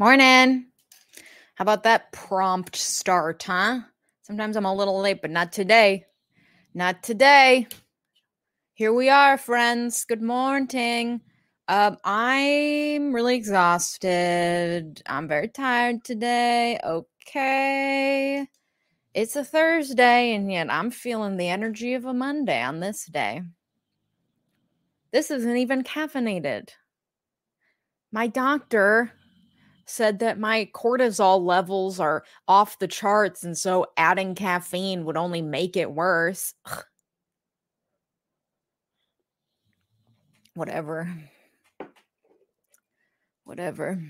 Morning. How about that prompt start, huh? Sometimes I'm a little late, but not today. Not today. Here we are, friends. Good morning. Um, I'm really exhausted. I'm very tired today. Okay. It's a Thursday, and yet I'm feeling the energy of a Monday on this day. This isn't even caffeinated. My doctor said that my cortisol levels are off the charts and so adding caffeine would only make it worse. Whatever. Whatever.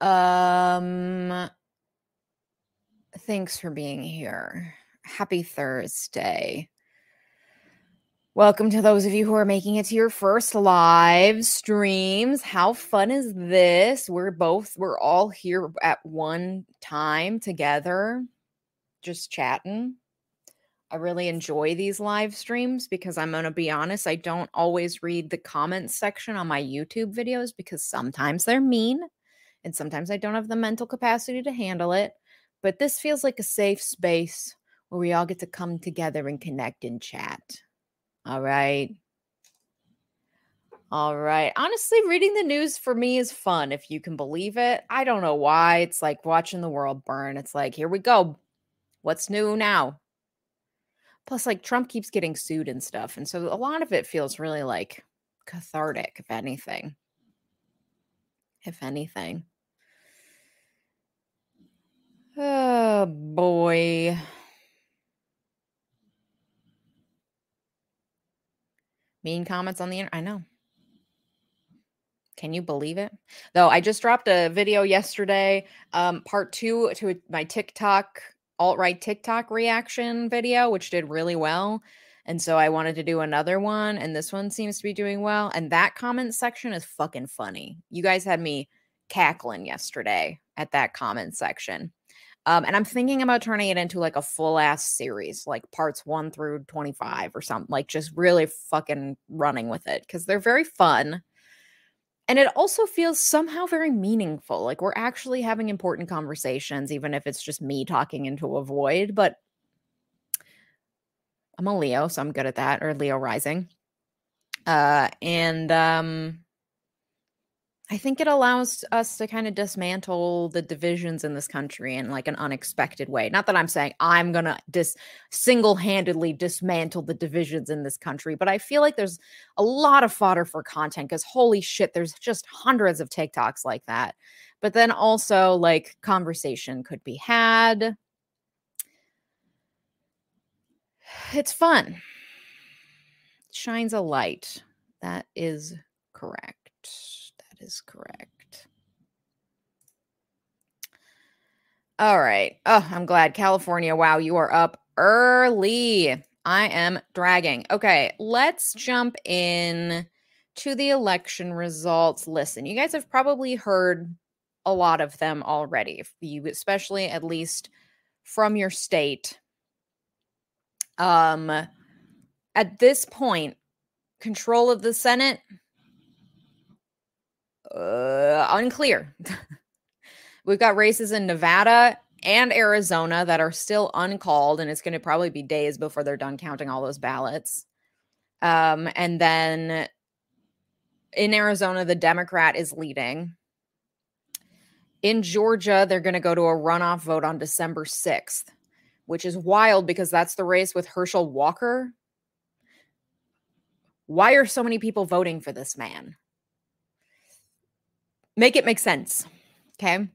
Um thanks for being here. Happy Thursday. Welcome to those of you who are making it to your first live streams. How fun is this? We're both, we're all here at one time together, just chatting. I really enjoy these live streams because I'm going to be honest, I don't always read the comments section on my YouTube videos because sometimes they're mean and sometimes I don't have the mental capacity to handle it. But this feels like a safe space where we all get to come together and connect and chat. All right. All right. Honestly, reading the news for me is fun, if you can believe it. I don't know why. It's like watching the world burn. It's like, here we go. What's new now? Plus, like, Trump keeps getting sued and stuff. And so a lot of it feels really like cathartic, if anything. If anything. Oh, boy. Mean comments on the internet. I know. Can you believe it? Though I just dropped a video yesterday, um, part two to my TikTok alt right TikTok reaction video, which did really well. And so I wanted to do another one, and this one seems to be doing well. And that comment section is fucking funny. You guys had me cackling yesterday at that comment section. Um, and I'm thinking about turning it into like a full ass series, like parts one through 25 or something, like just really fucking running with it because they're very fun. And it also feels somehow very meaningful. Like we're actually having important conversations, even if it's just me talking into a void. But I'm a Leo, so I'm good at that, or Leo rising. Uh, and um, I think it allows us to kind of dismantle the divisions in this country in like an unexpected way. Not that I'm saying I'm going to dis single-handedly dismantle the divisions in this country, but I feel like there's a lot of fodder for content cuz holy shit, there's just hundreds of TikToks like that. But then also like conversation could be had. It's fun. shines a light. That is correct is correct. All right. Oh, I'm glad. California. Wow, you are up early. I am dragging. Okay, let's jump in to the election results. Listen, you guys have probably heard a lot of them already. You especially at least from your state. Um at this point, control of the Senate uh, unclear. We've got races in Nevada and Arizona that are still uncalled, and it's going to probably be days before they're done counting all those ballots. Um, and then in Arizona, the Democrat is leading. In Georgia, they're going to go to a runoff vote on December 6th, which is wild because that's the race with Herschel Walker. Why are so many people voting for this man? Make it make sense. Okay.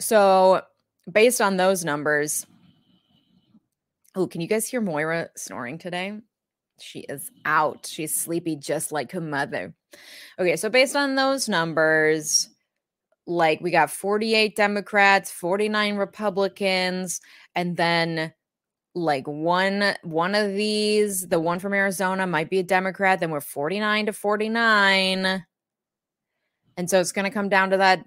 So, based on those numbers, oh, can you guys hear Moira snoring today? She is out. She's sleepy just like her mother. Okay, so based on those numbers, like we got 48 Democrats, 49 Republicans, and then like one one of these, the one from Arizona might be a Democrat, then we're 49 to 49. And so it's going to come down to that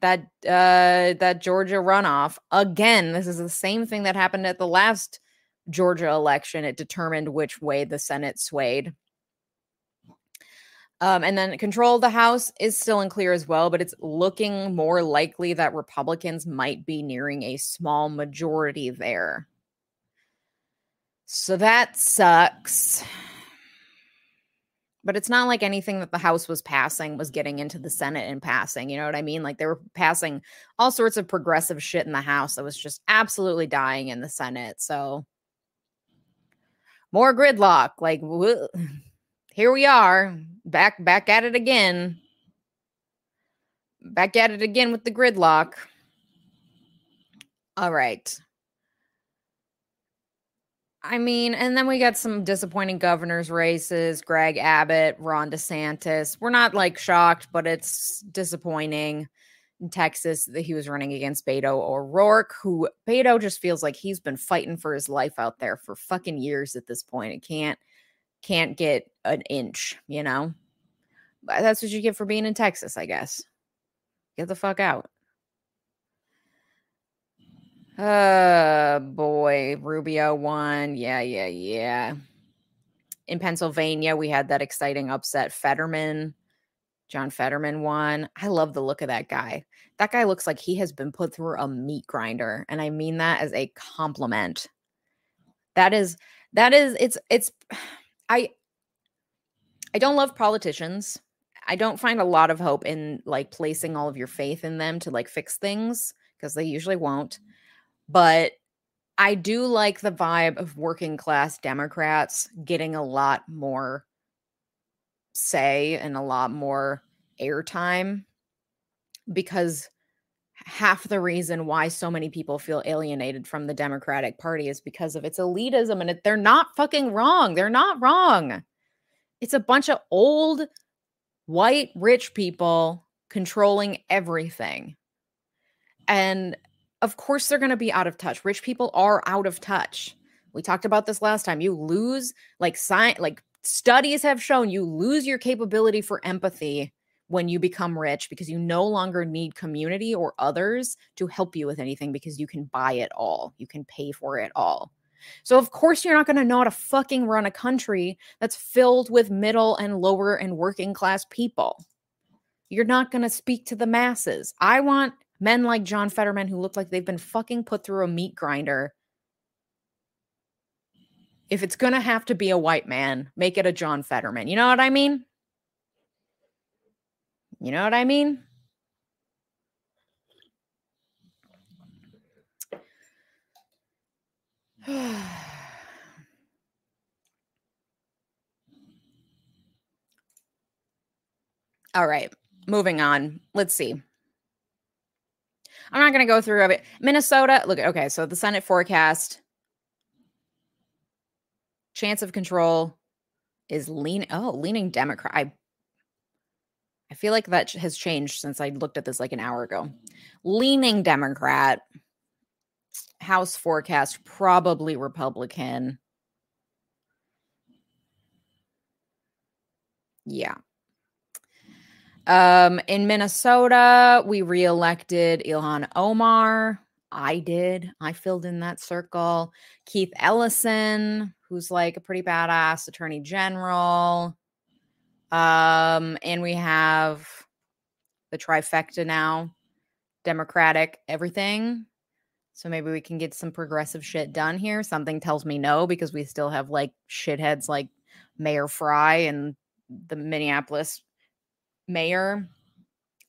that uh that Georgia runoff. Again, this is the same thing that happened at the last Georgia election. It determined which way the Senate swayed. Um, and then control of the House is still unclear as well, but it's looking more likely that Republicans might be nearing a small majority there. So that sucks. But it's not like anything that the House was passing was getting into the Senate and passing. You know what I mean? Like they were passing all sorts of progressive shit in the House that was just absolutely dying in the Senate. So more gridlock. Like, here we are back back at it again back at it again with the gridlock all right I mean, and then we got some disappointing governors races, Greg Abbott, Ron DeSantis. We're not like shocked, but it's disappointing. In Texas, that he was running against Beto O'Rourke, who Beto just feels like he's been fighting for his life out there for fucking years at this point. It can't can't get an inch, you know? But that's what you get for being in Texas, I guess. Get the fuck out. Uh boy, Rubio won. Yeah, yeah, yeah. In Pennsylvania, we had that exciting upset. Fetterman, John Fetterman won. I love the look of that guy. That guy looks like he has been put through a meat grinder, and I mean that as a compliment. That is that is it's it's I I don't love politicians. I don't find a lot of hope in like placing all of your faith in them to like fix things because they usually won't. But I do like the vibe of working class Democrats getting a lot more say and a lot more airtime because half the reason why so many people feel alienated from the Democratic Party is because of its elitism. And it, they're not fucking wrong. They're not wrong. It's a bunch of old, white, rich people controlling everything. And of course, they're going to be out of touch. Rich people are out of touch. We talked about this last time. You lose, like, science, like, studies have shown you lose your capability for empathy when you become rich because you no longer need community or others to help you with anything because you can buy it all. You can pay for it all. So, of course, you're not going to know how to fucking run a country that's filled with middle and lower and working class people. You're not going to speak to the masses. I want men like John Fetterman who look like they've been fucking put through a meat grinder. If it's going to have to be a white man, make it a John Fetterman. You know what I mean? You know what I mean? All right, moving on. Let's see. I'm not going to go through it. Minnesota, look, okay, so the Senate forecast chance of control is lean oh, leaning Democrat. I I feel like that has changed since I looked at this like an hour ago. Leaning Democrat, House forecast, probably Republican. Yeah. Um, in Minnesota, we reelected Ilhan Omar. I did. I filled in that circle. Keith Ellison, who's like a pretty badass attorney general. Um, and we have the trifecta now Democratic, everything. So maybe we can get some progressive shit done here. Something tells me no, because we still have like shitheads like Mayor Frey and the Minneapolis mayor,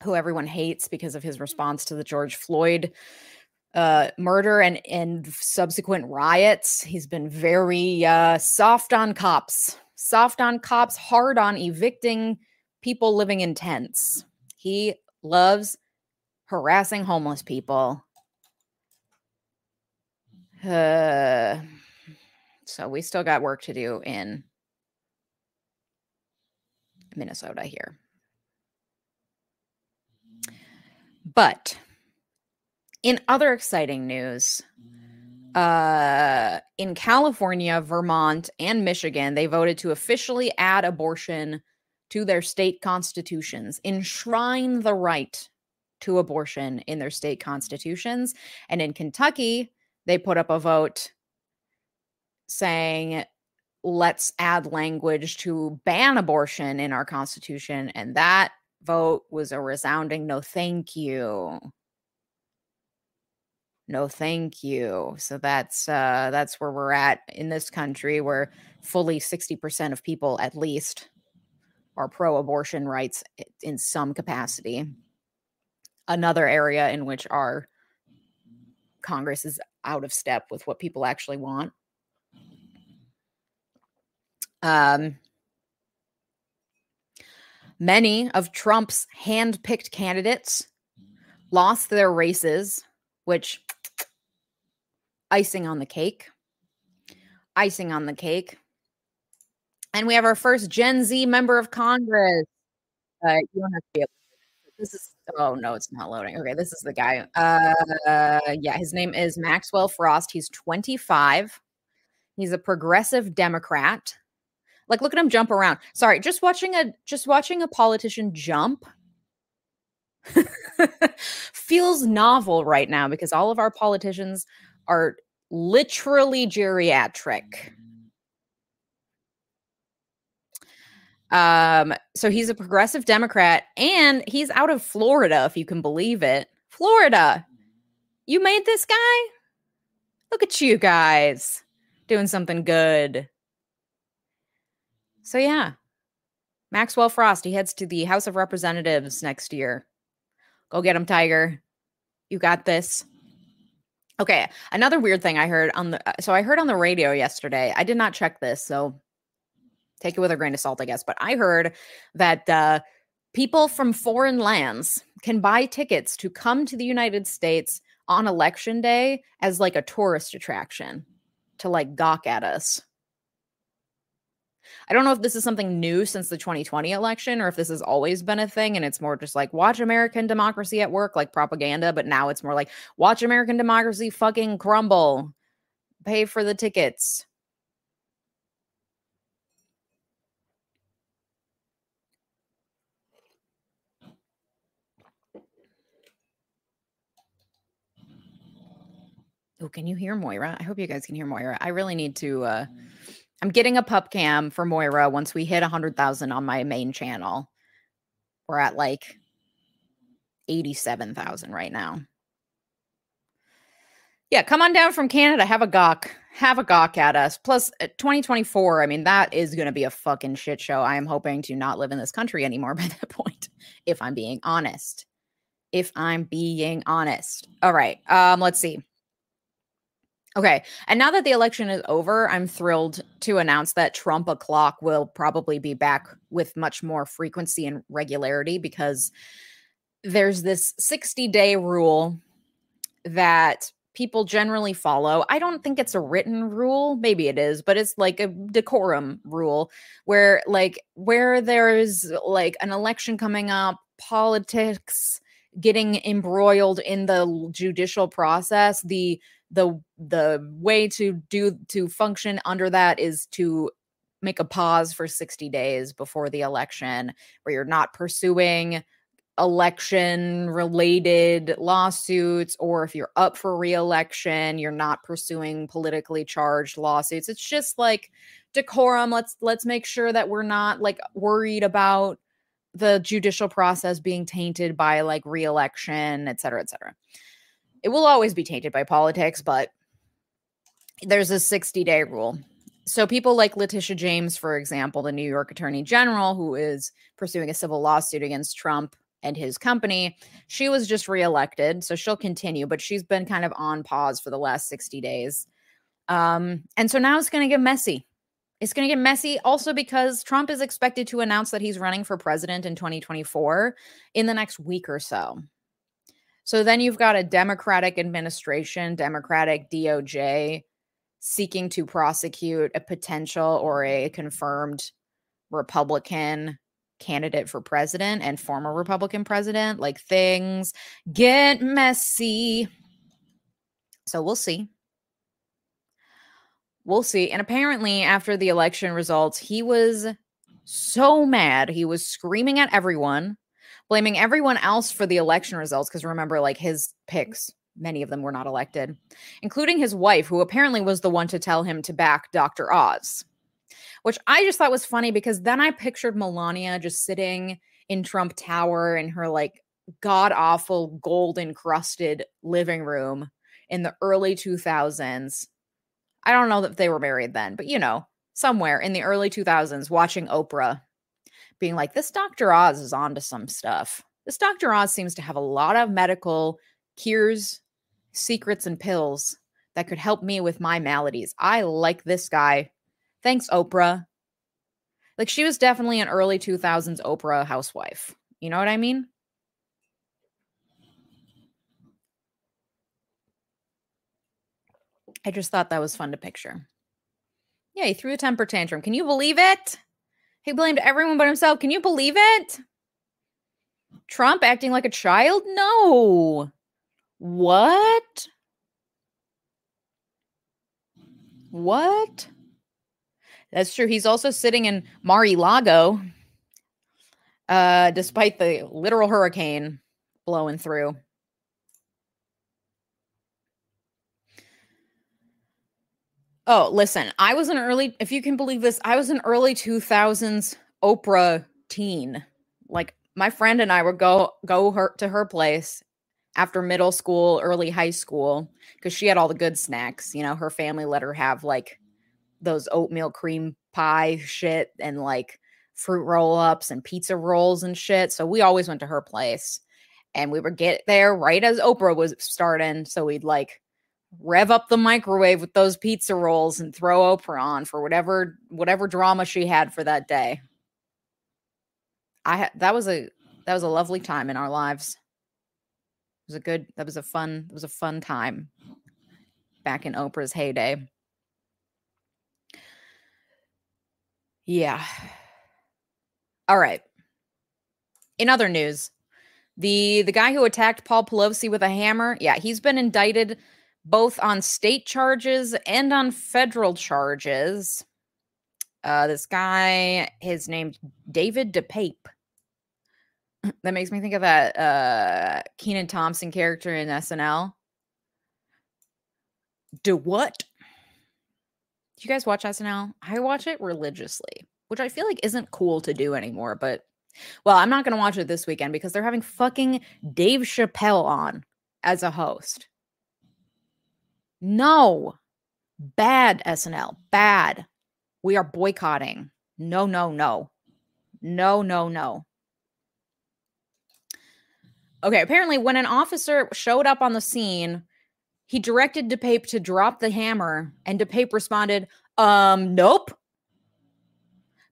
who everyone hates because of his response to the George Floyd uh, murder and and subsequent riots. He's been very uh, soft on cops soft on cops, hard on evicting people living in tents. He loves harassing homeless people. Uh, so we still got work to do in Minnesota here. But in other exciting news, uh, in California, Vermont, and Michigan, they voted to officially add abortion to their state constitutions, enshrine the right to abortion in their state constitutions. And in Kentucky, they put up a vote saying let's add language to ban abortion in our constitution and that vote was a resounding no thank you. No thank you. So that's uh that's where we're at in this country where fully 60% of people at least are pro abortion rights in some capacity. Another area in which our congress is out of step with what people actually want. Um Many of Trump's hand picked candidates lost their races, which icing on the cake. Icing on the cake. And we have our first Gen Z member of Congress. Uh, you don't have to be able this is oh no it's not loading okay this is the guy uh yeah his name is maxwell frost he's 25 he's a progressive democrat like look at him jump around. Sorry, just watching a just watching a politician jump feels novel right now because all of our politicians are literally geriatric. Um, so he's a progressive Democrat and he's out of Florida, if you can believe it. Florida. You made this guy? Look at you guys doing something good. So yeah, Maxwell Frost, he heads to the House of Representatives next year. Go get him, Tiger. You got this. Okay, another weird thing I heard on the uh, so I heard on the radio yesterday. I did not check this, so take it with a grain of salt, I guess. But I heard that uh, people from foreign lands can buy tickets to come to the United States on election day as like a tourist attraction to like gawk at us. I don't know if this is something new since the 2020 election or if this has always been a thing and it's more just like watch American democracy at work, like propaganda, but now it's more like watch American democracy fucking crumble. Pay for the tickets. Oh, can you hear Moira? I hope you guys can hear Moira. I really need to uh I'm getting a pup cam for Moira once we hit 100,000 on my main channel. We're at like 87,000 right now. Yeah, come on down from Canada. Have a gawk. Have a gawk at us. Uh, 2024, I mean, that is going to be a fucking shit show. I am hoping to not live in this country anymore by that point, if I'm being honest. If I'm being honest. All right. Um, let's see. Okay. And now that the election is over, I'm thrilled to announce that Trump o'clock will probably be back with much more frequency and regularity because there's this 60 day rule that people generally follow. I don't think it's a written rule, maybe it is, but it's like a decorum rule where like where there's like an election coming up, politics getting embroiled in the judicial process, the the the way to do to function under that is to make a pause for 60 days before the election where you're not pursuing election related lawsuits or if you're up for reelection you're not pursuing politically charged lawsuits. It's just like decorum. Let's let's make sure that we're not like worried about the judicial process being tainted by like reelection et cetera et cetera it will always be tainted by politics, but there's a 60 day rule. So people like Letitia James, for example, the New York Attorney General, who is pursuing a civil lawsuit against Trump and his company, she was just reelected, so she'll continue, but she's been kind of on pause for the last 60 days. Um, and so now it's going to get messy. It's going to get messy also because Trump is expected to announce that he's running for president in 2024 in the next week or so. So then you've got a Democratic administration, Democratic DOJ seeking to prosecute a potential or a confirmed Republican candidate for president and former Republican president. Like things get messy. So we'll see. We'll see. And apparently, after the election results, he was so mad. He was screaming at everyone blaming everyone else for the election results. Because remember, like his picks, many of them were not elected, including his wife, who apparently was the one to tell him to back Dr. Oz. which I just thought was funny because then I pictured Melania just sitting in Trump Tower in her like god awful gold encrusted living room in the early 2000s. I don't know that they were married then, but you know, somewhere in the early 2000s watching Oprah being like, this Dr. Oz is onto some stuff. This Dr. Oz seems to have a lot of medical cures, secrets, and pills that could help me with my maladies. I like this guy. Thanks, Oprah. Like, she was definitely an early 2000s Oprah housewife. You know what I mean? I just thought that was fun to picture. Yeah, he threw a temper tantrum. Can you believe it? He blamed everyone but himself. Can you believe it? Trump acting like a child? No. What? What? That's true. He's also sitting in Mar-a-Lago, uh, despite the literal hurricane blowing through. Oh, listen, I was an early, if you can believe this, I was an early 2000s Oprah teen. Like my friend and I would go go her to her place after middle school, early high school, because she had all the good snacks. You know, her family let her have like those oatmeal cream pie shit and like fruit roll ups and pizza rolls and shit. So we always went to her place and we would get there right as Oprah was starting. So we'd like rev up the microwave with those pizza rolls and throw Oprah on for whatever whatever drama she had for that day. I ha- that was a that was a lovely time in our lives. It was a good that was a fun it was a fun time back in Oprah's heyday. Yeah. All right. In other news, the the guy who attacked Paul Pelosi with a hammer, yeah, he's been indicted both on state charges and on federal charges. Uh, this guy, his name's David DePape. That makes me think of that uh, Kenan Thompson character in SNL. Do what? Do you guys watch SNL? I watch it religiously, which I feel like isn't cool to do anymore. But well, I'm not going to watch it this weekend because they're having fucking Dave Chappelle on as a host. No. Bad SNL. Bad. We are boycotting. No, no, no. No, no, no. Okay, apparently, when an officer showed up on the scene, he directed DePape to drop the hammer, and DePape responded, um, nope,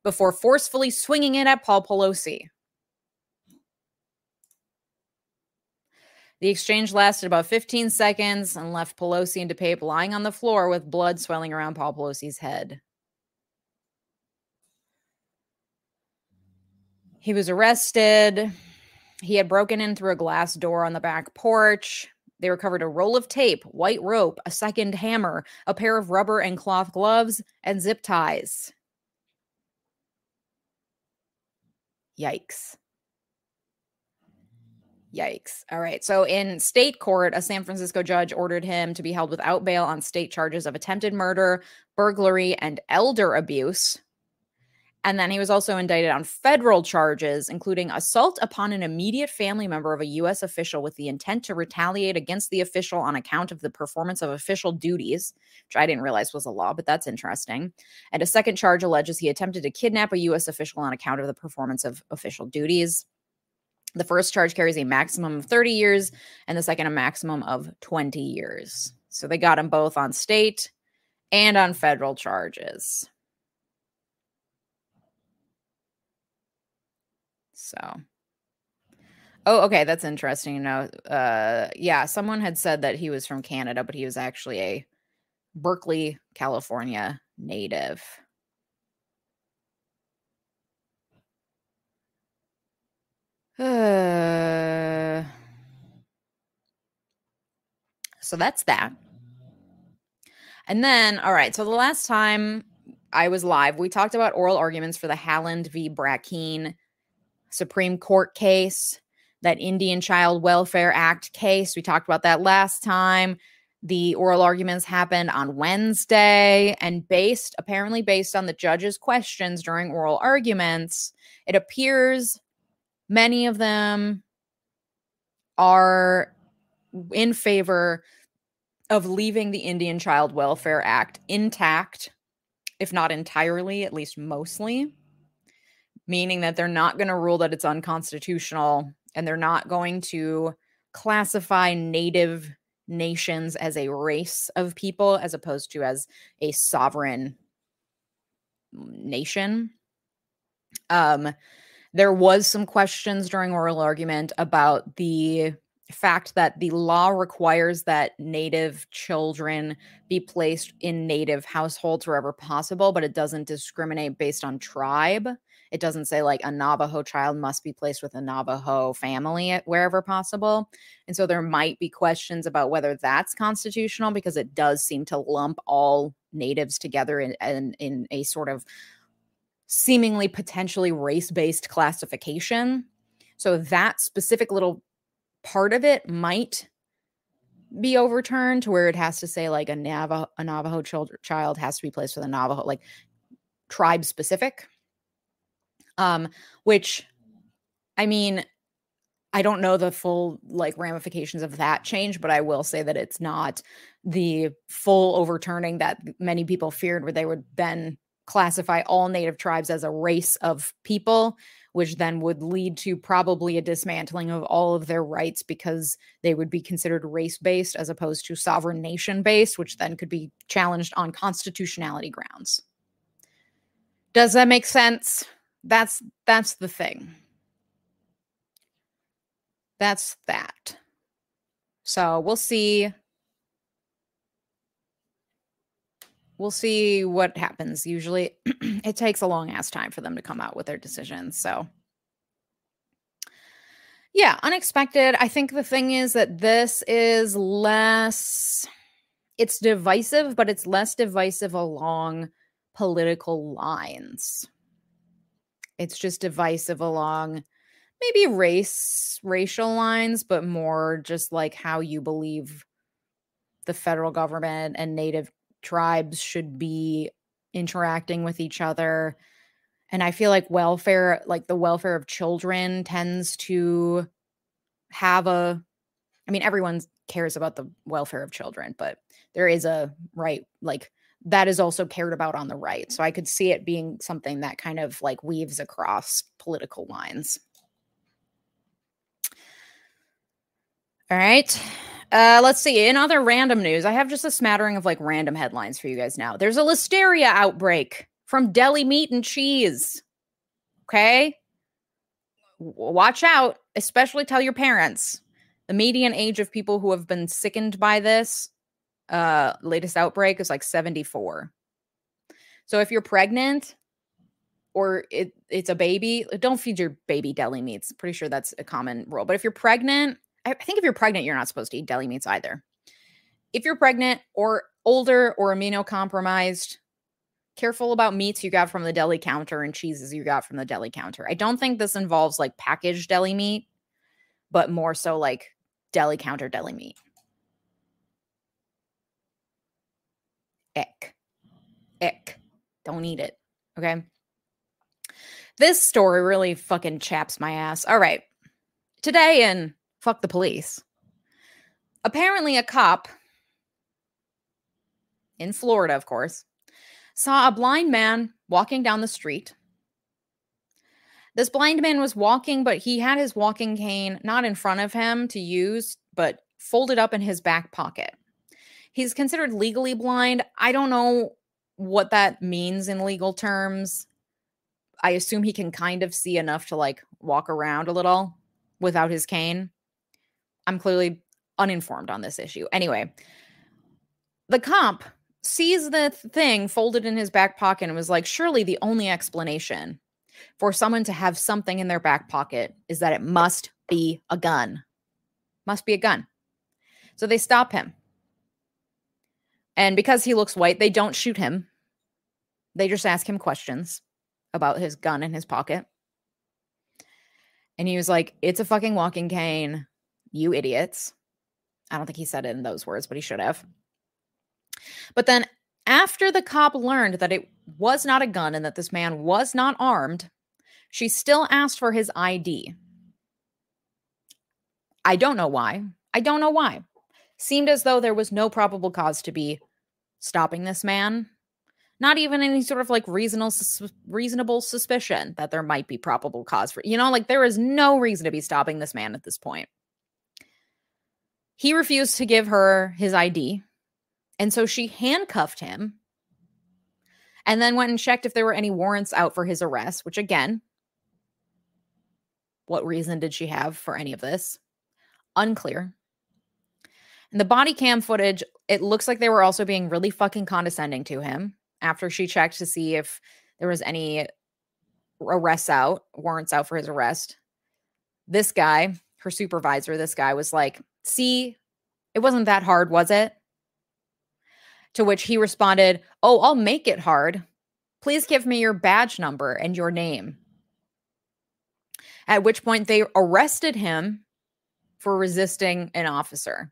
before forcefully swinging it at Paul Pelosi. The exchange lasted about 15 seconds and left Pelosi and DePape lying on the floor with blood swelling around Paul Pelosi's head. He was arrested. He had broken in through a glass door on the back porch. They recovered a roll of tape, white rope, a second hammer, a pair of rubber and cloth gloves, and zip ties. Yikes. Yikes. All right. So, in state court, a San Francisco judge ordered him to be held without bail on state charges of attempted murder, burglary, and elder abuse. And then he was also indicted on federal charges, including assault upon an immediate family member of a U.S. official with the intent to retaliate against the official on account of the performance of official duties, which I didn't realize was a law, but that's interesting. And a second charge alleges he attempted to kidnap a U.S. official on account of the performance of official duties. The first charge carries a maximum of 30 years, and the second a maximum of 20 years. So they got him both on state and on federal charges. So, oh, okay, that's interesting. You know, uh, yeah, someone had said that he was from Canada, but he was actually a Berkeley, California native. Uh, so that's that. And then, all right. So the last time I was live, we talked about oral arguments for the Haaland v. Brackeen Supreme Court case, that Indian Child Welfare Act case. We talked about that last time. The oral arguments happened on Wednesday, and based apparently based on the judge's questions during oral arguments, it appears many of them are in favor of leaving the Indian Child Welfare Act intact, if not entirely, at least mostly, meaning that they're not going to rule that it's unconstitutional and they're not going to classify native nations as a race of people as opposed to as a sovereign nation. Um, there was some questions during oral argument about the fact that the law requires that native children be placed in native households wherever possible, but it doesn't discriminate based on tribe. It doesn't say like a Navajo child must be placed with a Navajo family wherever possible. And so there might be questions about whether that's constitutional because it does seem to lump all natives together in, in, in a sort of seemingly potentially race based classification. So that specific little part of it might be overturned to where it has to say like a Navajo a Navajo child child has to be placed with a Navajo like tribe specific. Um, which I mean, I don't know the full like ramifications of that change, but I will say that it's not the full overturning that many people feared, where they would then classify all native tribes as a race of people, which then would lead to probably a dismantling of all of their rights because they would be considered race based as opposed to sovereign nation based, which then could be challenged on constitutionality grounds. Does that make sense? That's that's the thing. That's that. So we'll see we'll see what happens. Usually it takes a long ass time for them to come out with their decisions. So yeah, unexpected. I think the thing is that this is less it's divisive, but it's less divisive along political lines. It's just divisive along maybe race racial lines, but more just like how you believe the federal government and native tribes should be interacting with each other. And I feel like welfare, like the welfare of children, tends to have a, I mean, everyone cares about the welfare of children, but there is a right, like that is also cared about on the right. So I could see it being something that kind of like weaves across political lines. All right. Uh, let's see. In other random news, I have just a smattering of like random headlines for you guys now. There's a listeria outbreak from deli meat and cheese. Okay. Watch out, especially tell your parents. The median age of people who have been sickened by this uh latest outbreak is like 74. So if you're pregnant or it, it's a baby, don't feed your baby deli meats. Pretty sure that's a common rule. But if you're pregnant I think if you're pregnant, you're not supposed to eat deli meats either. If you're pregnant or older or immunocompromised, careful about meats you got from the deli counter and cheeses you got from the deli counter. I don't think this involves like packaged deli meat, but more so like deli counter deli meat. Ick. Ick. Don't eat it. Okay. This story really fucking chaps my ass. All right. Today in Fuck the police. Apparently, a cop in Florida, of course, saw a blind man walking down the street. This blind man was walking, but he had his walking cane not in front of him to use, but folded up in his back pocket. He's considered legally blind. I don't know what that means in legal terms. I assume he can kind of see enough to like walk around a little without his cane. I'm clearly uninformed on this issue. Anyway, the comp sees the thing folded in his back pocket and was like, surely the only explanation for someone to have something in their back pocket is that it must be a gun. Must be a gun. So they stop him. And because he looks white, they don't shoot him. They just ask him questions about his gun in his pocket. And he was like, It's a fucking walking cane you idiots. I don't think he said it in those words, but he should have. But then after the cop learned that it was not a gun and that this man was not armed, she still asked for his ID. I don't know why. I don't know why. Seemed as though there was no probable cause to be stopping this man. Not even any sort of like reasonable reasonable suspicion that there might be probable cause for. You know, like there is no reason to be stopping this man at this point. He refused to give her his ID. And so she handcuffed him and then went and checked if there were any warrants out for his arrest, which again, what reason did she have for any of this? Unclear. And the body cam footage, it looks like they were also being really fucking condescending to him after she checked to see if there was any arrests out, warrants out for his arrest. This guy, her supervisor, this guy was like, See, it wasn't that hard, was it? To which he responded, Oh, I'll make it hard. Please give me your badge number and your name. At which point they arrested him for resisting an officer.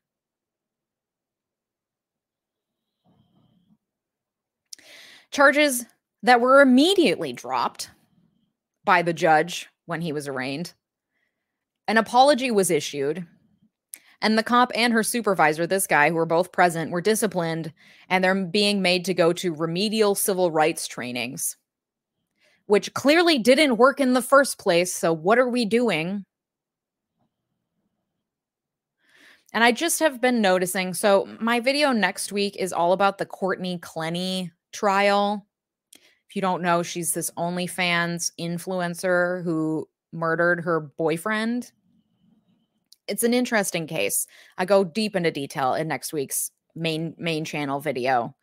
Charges that were immediately dropped by the judge when he was arraigned. An apology was issued and the cop and her supervisor, this guy, who were both present, were disciplined and they're being made to go to remedial civil rights trainings, which clearly didn't work in the first place. So, what are we doing? And I just have been noticing. So, my video next week is all about the Courtney Clenney trial. If you don't know, she's this OnlyFans influencer who murdered her boyfriend it's an interesting case. I go deep into detail in next week's main main channel video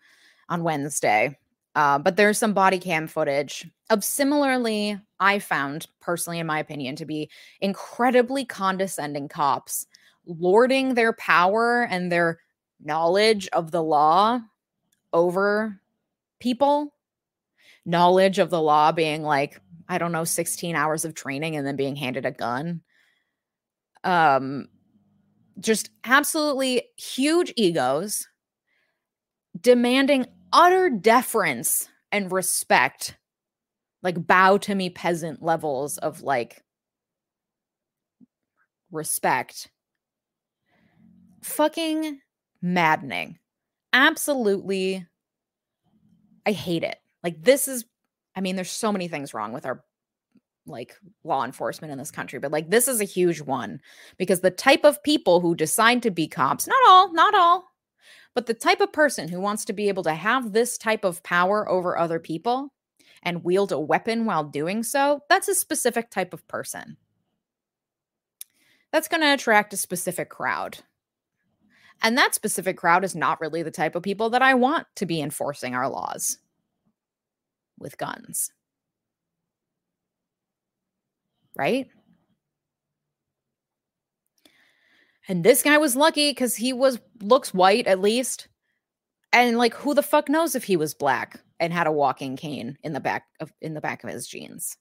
on Wednesday. Uh, but there's some body cam footage of similarly, I found personally, in my opinion, to be incredibly condescending cops lording their power and their knowledge of the law over people. Knowledge of the law being like, I don't know, 16 hours of training and then being handed a gun um just absolutely huge egos demanding utter deference and respect like bow to me peasant levels of like respect. Fucking maddening. Absolutely i hate it. Like this is i mean there's so many things wrong with our like law enforcement in this country, but like this is a huge one because the type of people who decide to be cops, not all, not all, but the type of person who wants to be able to have this type of power over other people and wield a weapon while doing so, that's a specific type of person. That's going to attract a specific crowd. And that specific crowd is not really the type of people that I want to be enforcing our laws with guns right? And this guy was lucky because he was looks white at least. And like who the fuck knows if he was black and had a walking cane in the back of in the back of his jeans.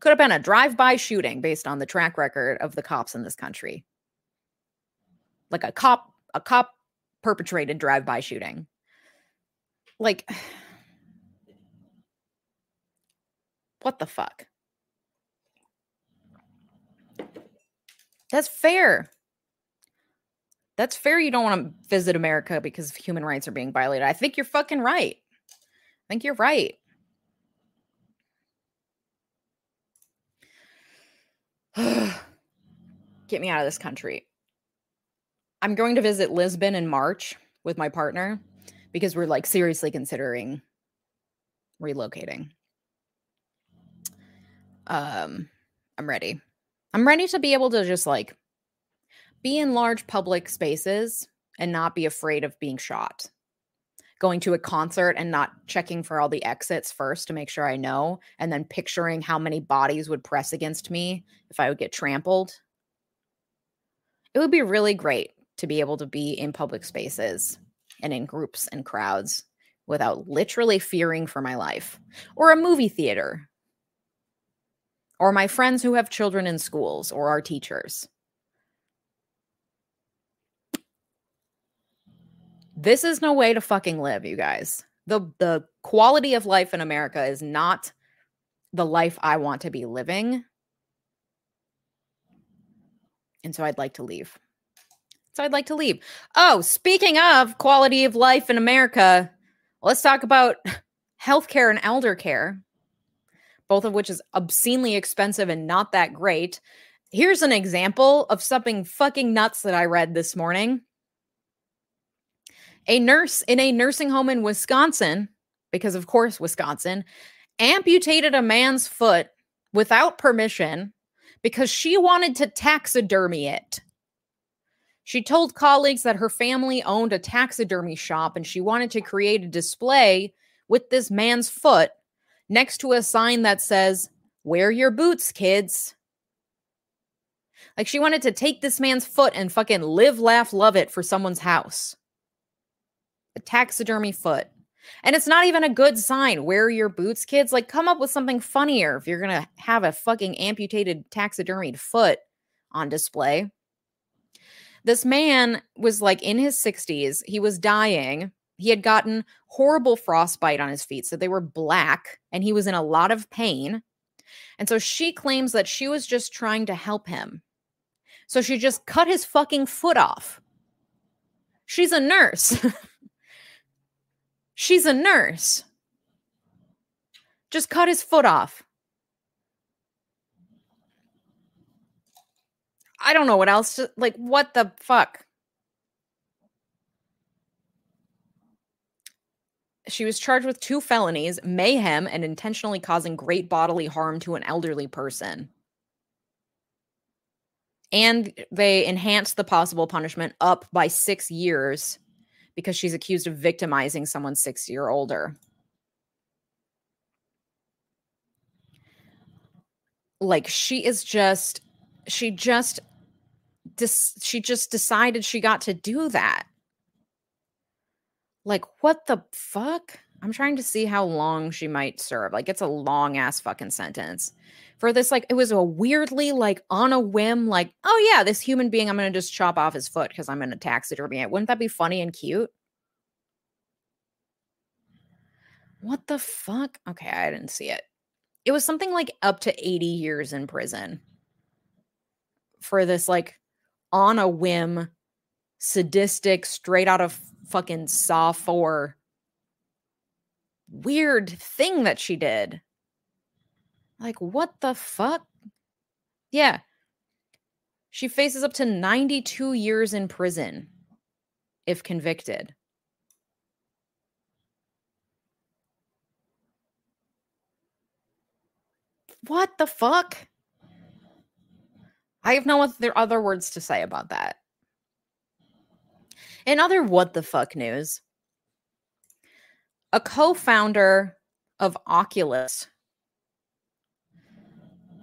Could have been a drive-by shooting based on the track record of the cops in this country. Like a cop a cop perpetrated drive-by shooting. Like what the fuck? That's fair. That's fair. You don't want to visit America because human rights are being violated. I think you're fucking right. I think you're right. Get me out of this country. I'm going to visit Lisbon in March with my partner because we're like seriously considering relocating. Um, I'm ready. I'm ready to be able to just like be in large public spaces and not be afraid of being shot. Going to a concert and not checking for all the exits first to make sure I know, and then picturing how many bodies would press against me if I would get trampled. It would be really great to be able to be in public spaces and in groups and crowds without literally fearing for my life, or a movie theater or my friends who have children in schools or our teachers. This is no way to fucking live, you guys. The the quality of life in America is not the life I want to be living. And so I'd like to leave. So I'd like to leave. Oh, speaking of quality of life in America, let's talk about healthcare and elder care, both of which is obscenely expensive and not that great. Here's an example of something fucking nuts that I read this morning. A nurse in a nursing home in Wisconsin, because of course, Wisconsin, amputated a man's foot without permission because she wanted to taxidermy it. She told colleagues that her family owned a taxidermy shop and she wanted to create a display with this man's foot next to a sign that says, Wear your boots, kids. Like she wanted to take this man's foot and fucking live, laugh, love it for someone's house. A taxidermy foot. And it's not even a good sign. Wear your boots, kids. Like, come up with something funnier if you're going to have a fucking amputated taxidermied foot on display. This man was like in his 60s. He was dying. He had gotten horrible frostbite on his feet. So they were black and he was in a lot of pain. And so she claims that she was just trying to help him. So she just cut his fucking foot off. She's a nurse. She's a nurse. Just cut his foot off. I don't know what else. To, like, what the fuck? She was charged with two felonies mayhem and intentionally causing great bodily harm to an elderly person. And they enhanced the possible punishment up by six years because she's accused of victimizing someone six year older. Like she is just, she just, dis, she just decided she got to do that. Like, what the fuck? I'm trying to see how long she might serve. Like, it's a long ass fucking sentence for this. Like, it was a weirdly, like, on a whim, like, oh yeah, this human being, I'm to just chop off his foot because I'm going to taxidermy it. Wouldn't that be funny and cute? What the fuck? Okay, I didn't see it. It was something like up to 80 years in prison for this, like, on a whim, sadistic, straight out of fucking Saw 4 weird thing that she did. Like, what the fuck? Yeah. She faces up to 92 years in prison if convicted. What the fuck? I have no other, other words to say about that. In other what the fuck news, a co founder of Oculus,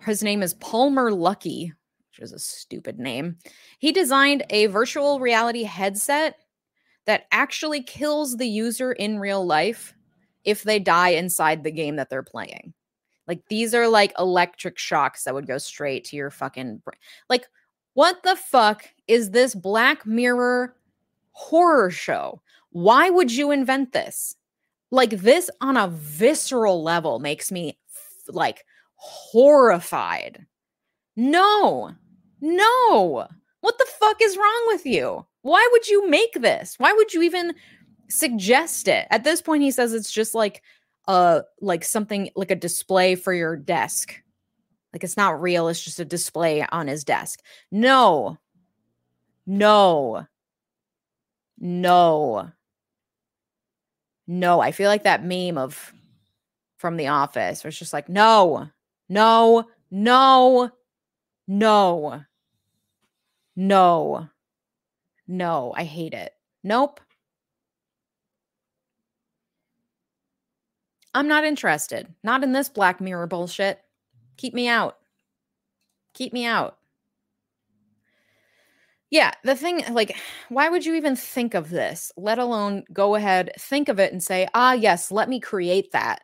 his name is Palmer Luckey, which is a stupid name. He designed a virtual reality headset that actually kills the user in real life if they die inside the game that they're playing. Like these are like electric shocks that would go straight to your fucking brain. Like what the fuck is this Black Mirror horror show? Why would you invent this? Like this on a visceral level makes me f- like horrified. No. No. What the fuck is wrong with you? Why would you make this? Why would you even suggest it? At this point he says it's just like uh like something like a display for your desk. Like it's not real, it's just a display on his desk. No. No. No. No, I feel like that meme of from the office where it's just like, no, no, no, no, no, no. I hate it. Nope. I'm not interested. Not in this Black Mirror bullshit. Keep me out. Keep me out. Yeah, the thing, like, why would you even think of this, let alone go ahead, think of it and say, ah, yes, let me create that?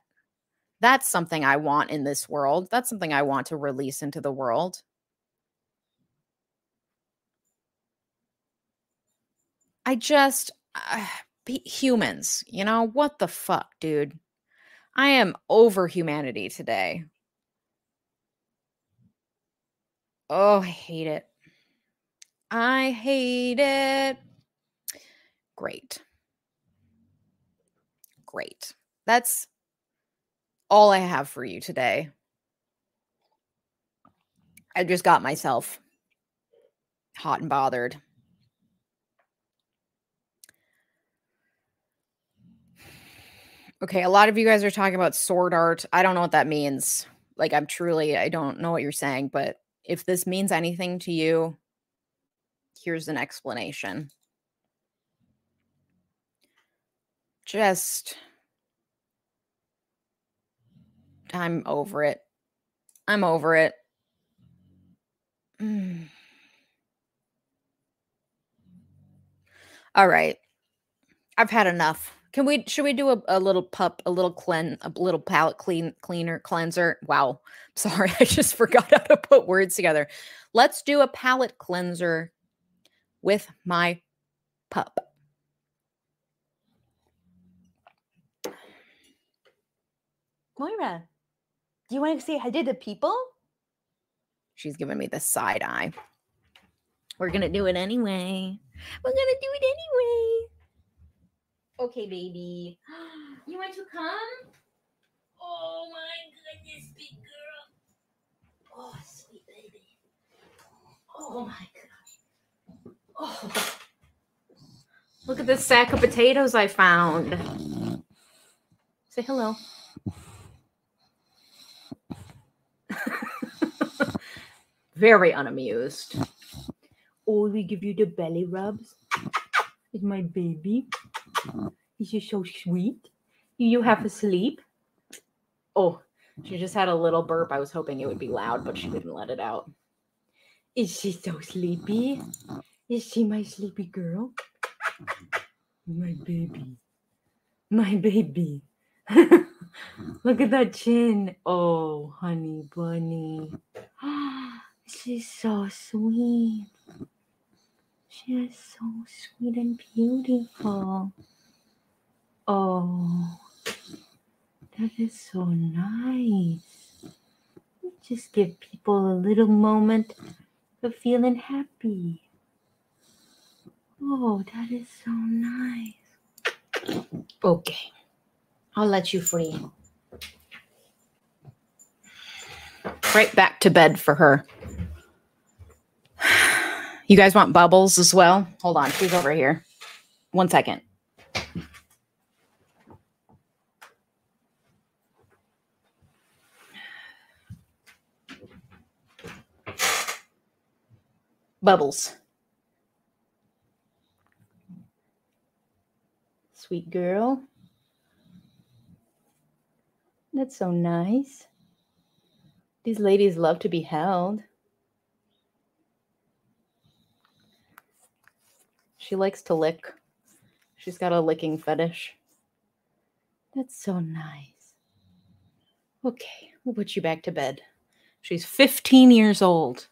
That's something I want in this world. That's something I want to release into the world. I just, uh, humans. You know, what the fuck, dude? I am over humanity today. Oh, I hate it. I hate it. Great. Great. That's all I have for you today. I just got myself hot and bothered. Okay, a lot of you guys are talking about sword art. I don't know what that means. Like, I'm truly, I don't know what you're saying, but if this means anything to you, here's an explanation. Just, I'm over it. I'm over it. Mm. All right. I've had enough. Can we should we do a, a little pup, a little clean, a little palate clean cleaner cleanser? Wow. Sorry, I just forgot how to put words together. Let's do a palate cleanser with my pup. Moira, do you want to say hi to the people? She's giving me the side eye. We're gonna do it anyway. We're gonna do it anyway. Okay, baby. You want to come? Oh my goodness, big girl. Oh, sweet baby. Oh my gosh. Oh. Look at this sack of potatoes I found. Say hello. Very unamused. Oh, we give you the belly rubs. Is my baby. Is you so sweet? You have a sleep? Oh, she just had a little burp. I was hoping it would be loud, but she didn't let it out. Is she so sleepy? Is she my sleepy girl? Mm-hmm. My baby. My baby. Look at that chin. Oh, honey bunny. She's so sweet. She is so sweet and beautiful. Oh, that is so nice. Just give people a little moment of feeling happy. Oh, that is so nice. Okay, I'll let you free. Right back to bed for her. You guys want bubbles as well? Hold on, she's over here. One second. Bubbles. Sweet girl. That's so nice. These ladies love to be held. She likes to lick. She's got a licking fetish. That's so nice. Okay, we'll put you back to bed. She's 15 years old.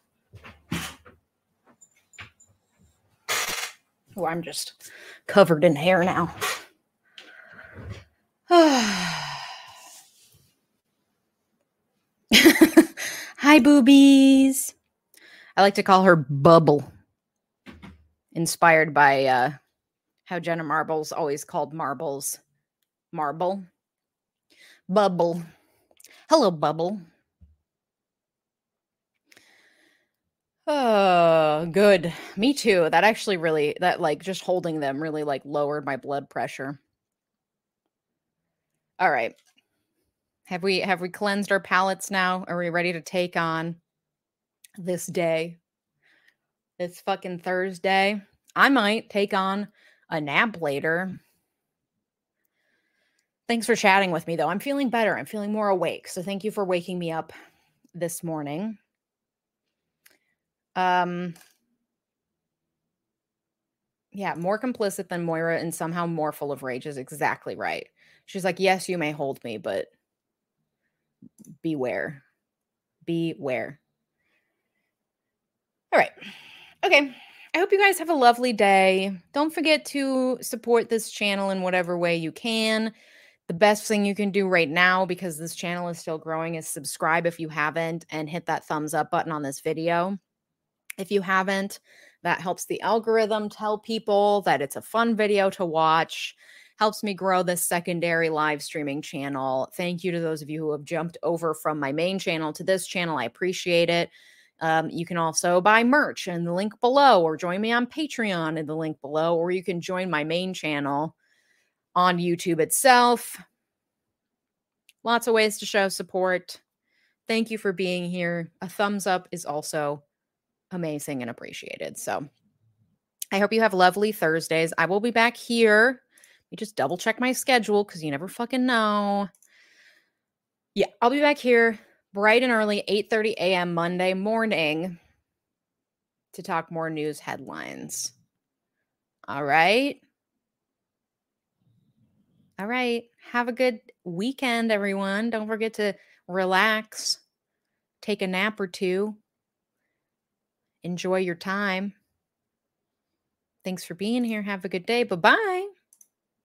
Oh, I'm just covered in hair now. Hi, boobies. I like to call her Bubble inspired by uh, how Jenna Marbles always called marbles marble. Bubble. Hello, Bubble. Oh, good. Me too. That actually really, that like just holding them really like lowered my blood pressure. All right. Have we have we cleansed our palates now? Are we ready to take on this day? It's fucking Thursday. I might take on a nap later. Thanks for chatting with me, though. I'm feeling better. I'm feeling more awake. So thank you for waking me up this morning. Um, yeah, more complicit than Moira and somehow more full of rage is exactly right. She's like, Yes, you may hold me, but beware. Beware. All right. Okay. I hope you guys have a lovely day. Don't forget to support this channel in whatever way you can. The best thing you can do right now, because this channel is still growing, is subscribe if you haven't and hit that thumbs up button on this video. If you haven't, that helps the algorithm tell people that it's a fun video to watch, helps me grow this secondary live streaming channel. Thank you to those of you who have jumped over from my main channel to this channel. I appreciate it. Um, you can also buy merch in the link below, or join me on Patreon in the link below, or you can join my main channel on YouTube itself. Lots of ways to show support. Thank you for being here. A thumbs up is also amazing and appreciated. So I hope you have lovely Thursdays. I will be back here. Me just double check my schedule because you never fucking know. Yeah, I'll be back here bright and early, 8:30 a.m. Monday morning to talk more news headlines. All right. All right. Have a good weekend, everyone. Don't forget to relax, take a nap or two, enjoy your time. Thanks for being here. Have a good day. Bye bye.